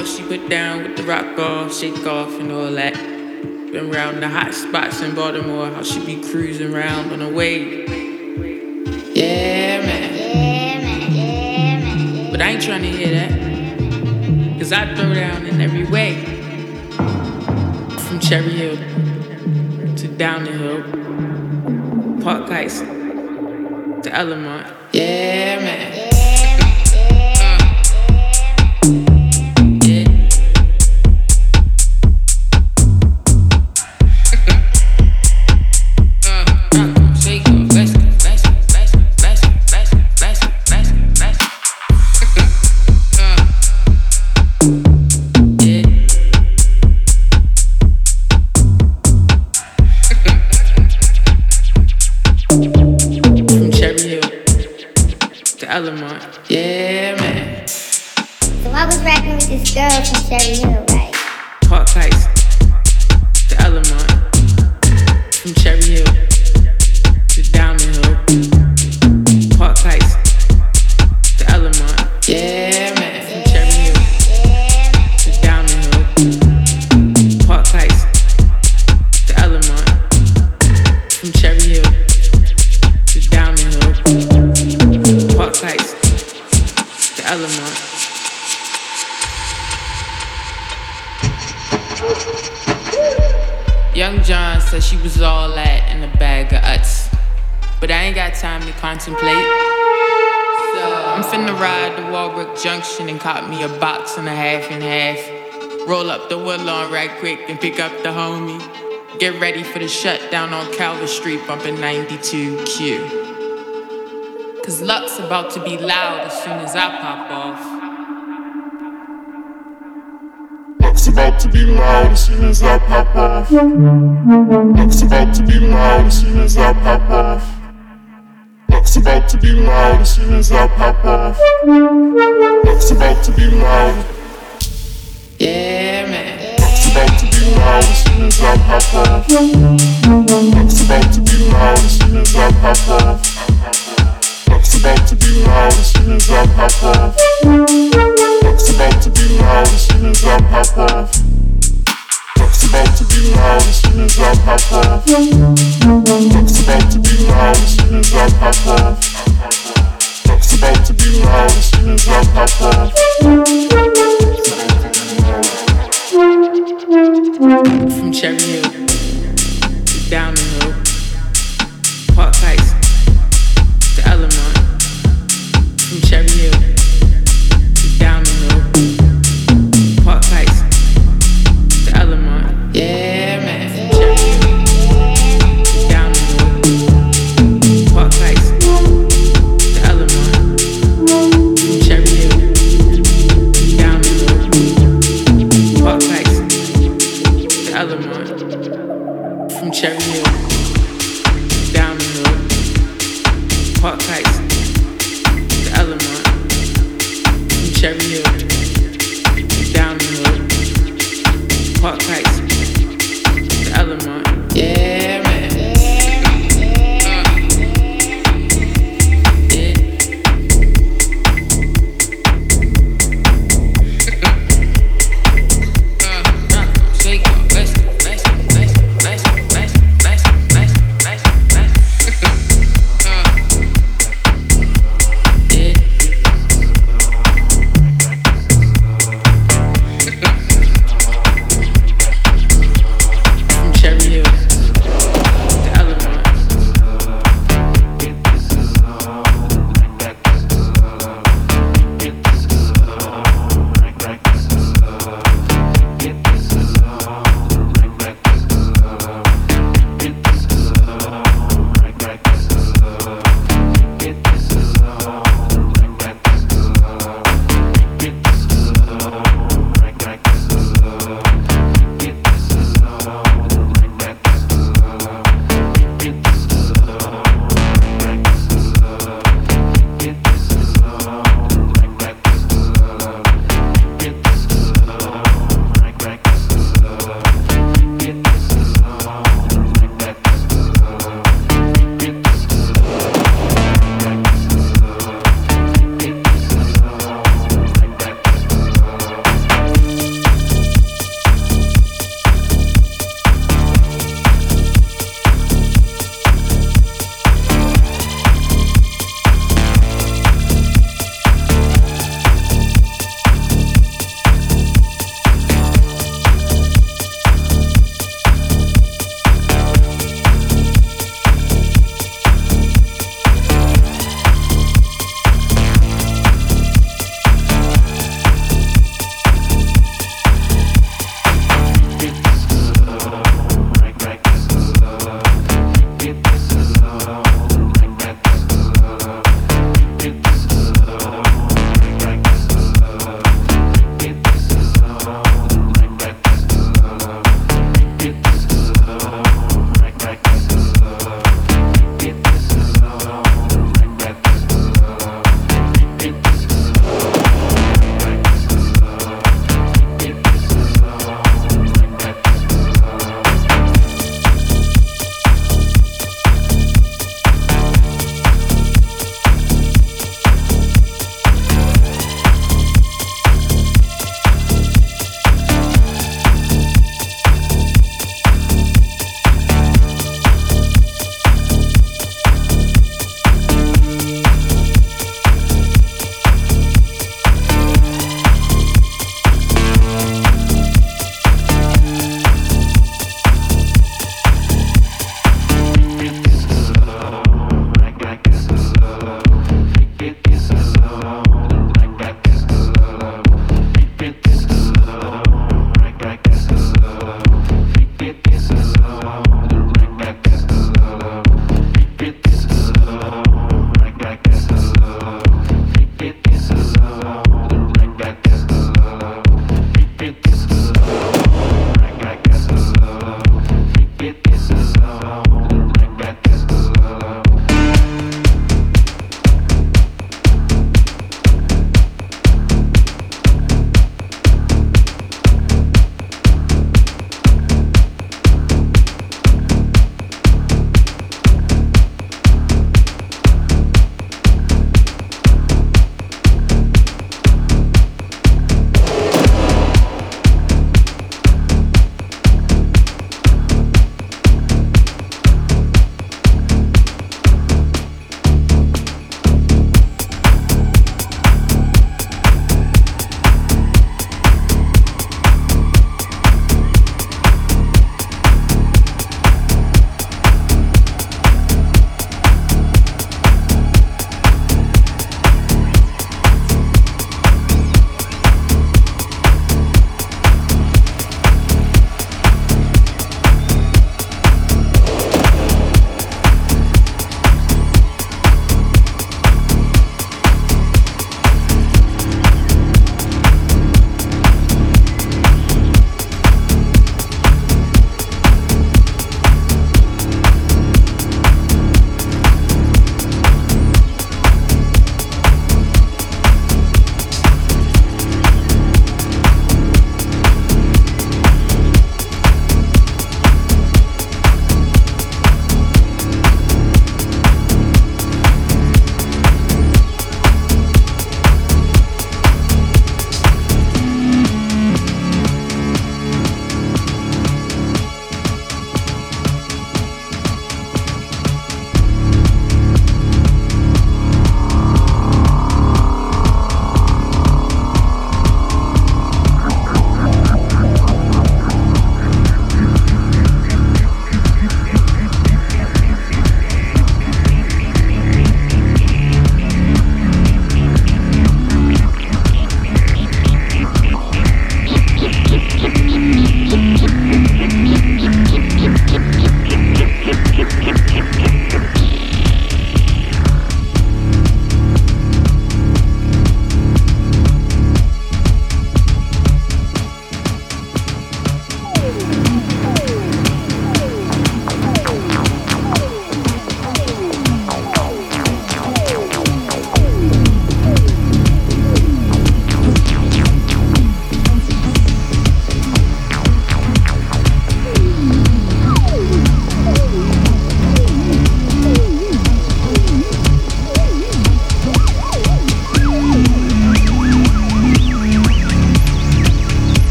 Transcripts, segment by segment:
how she put down with the rock off, shake off, and all that. Been around the hot spots in Baltimore, how she be cruising around on a wave. Yeah, man. Yeah, man. Yeah, man. But I ain't trying to hear that. Cause I throw down in every way. From Cherry Hill to down the hill. Park Heights to Ellamont. Yeah, man. Yeah, And cop me a box and a half and half. Roll up the woodlawn right quick and pick up the homie. Get ready for the shutdown on Calvert Street bumping 92Q. Cause luck's about to be loud as soon as I pop off. Luck's about to be loud as soon as I pop off. Luck's about to be loud as soon as I pop off. Luck's about to be loud as soon as I pop off. It's about to be loud. Yeah, man. Luck's about to be loud as soon as I pop off. It's about to be loud as soon as I pop off. It's about to be loud as soon as I pop off. Luck's about to be loud as soon as I pop off. About to be loud as soon as I pop off. About to be loud as soon as I pop off. About to be loud as soon as I pop off. From Cherry Hill Down the Hill. Park Heights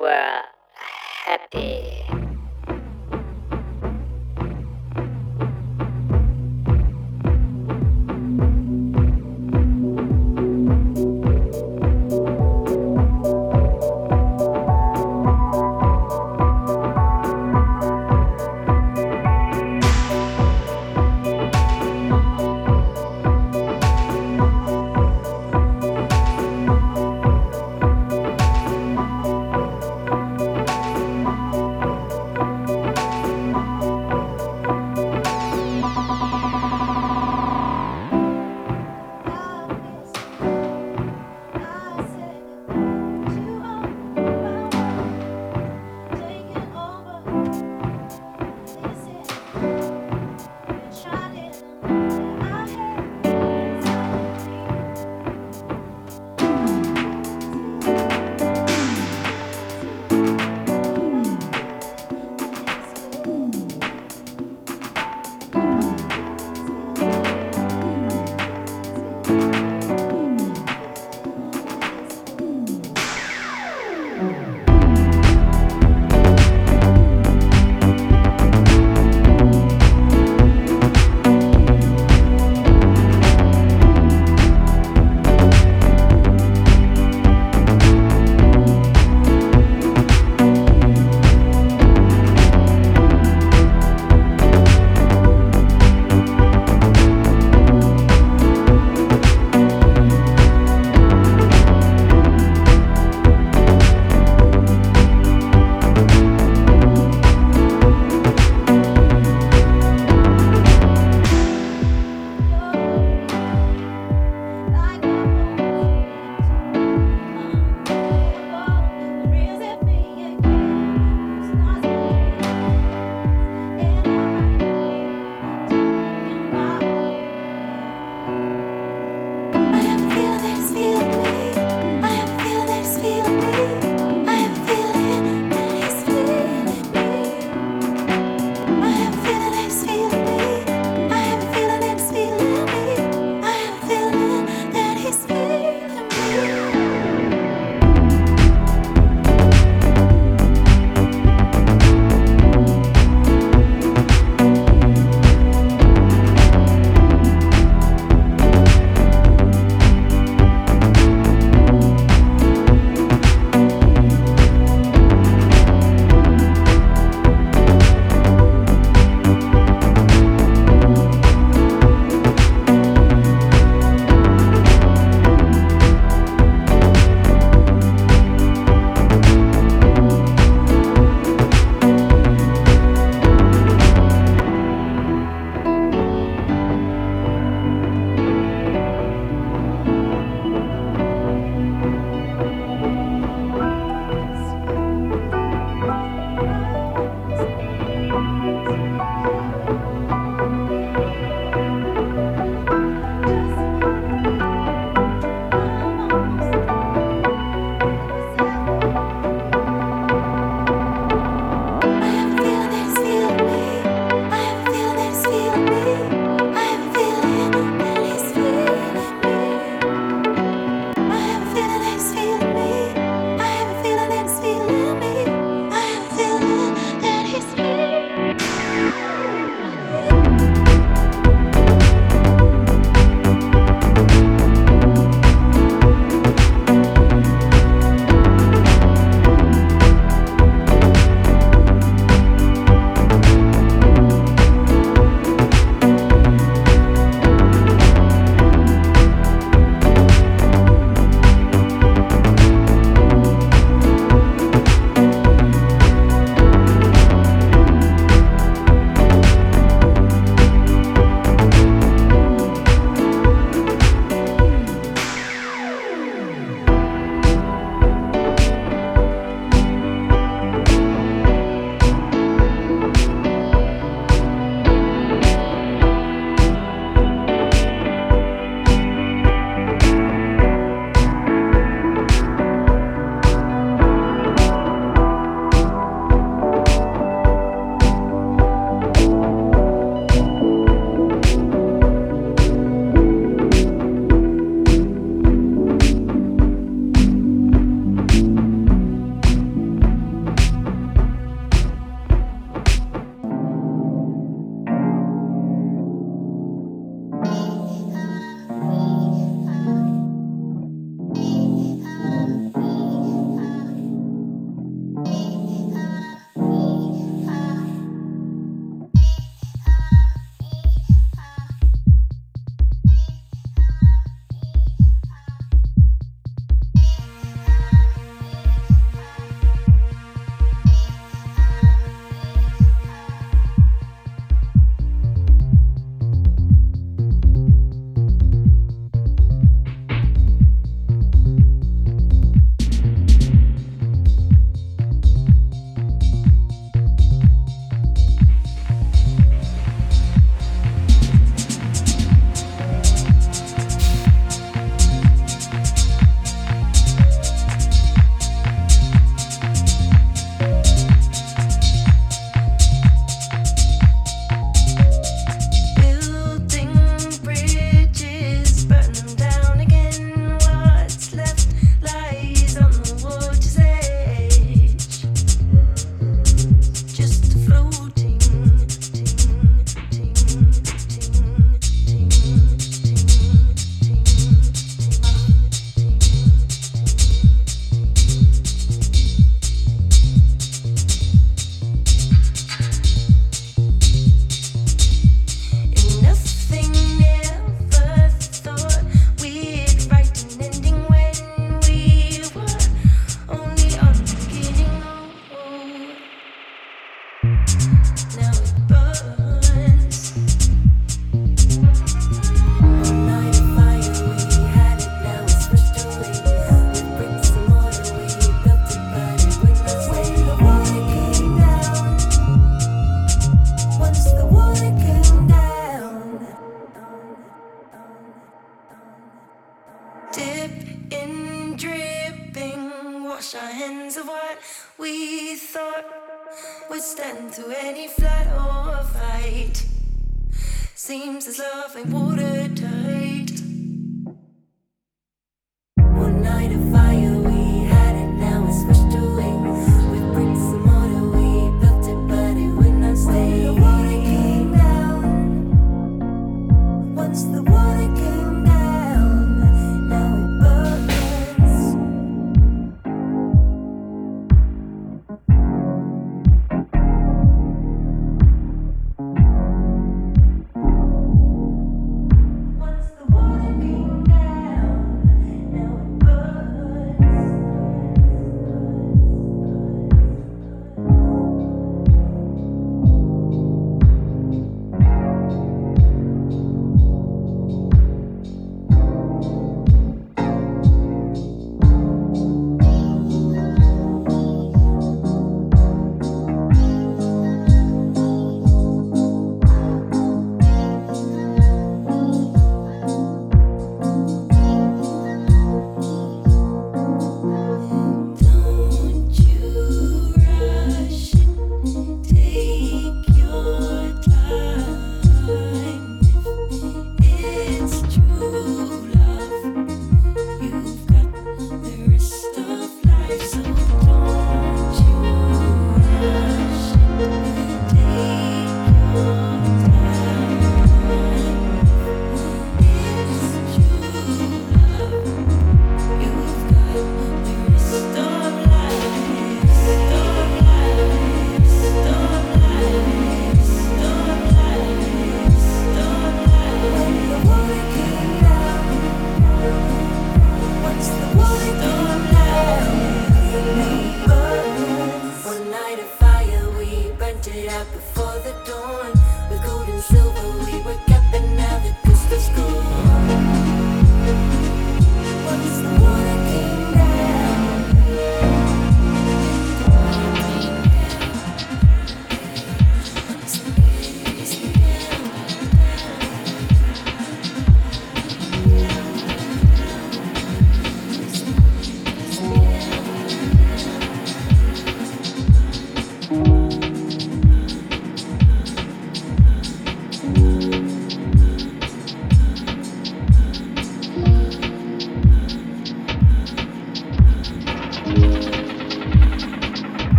were happy.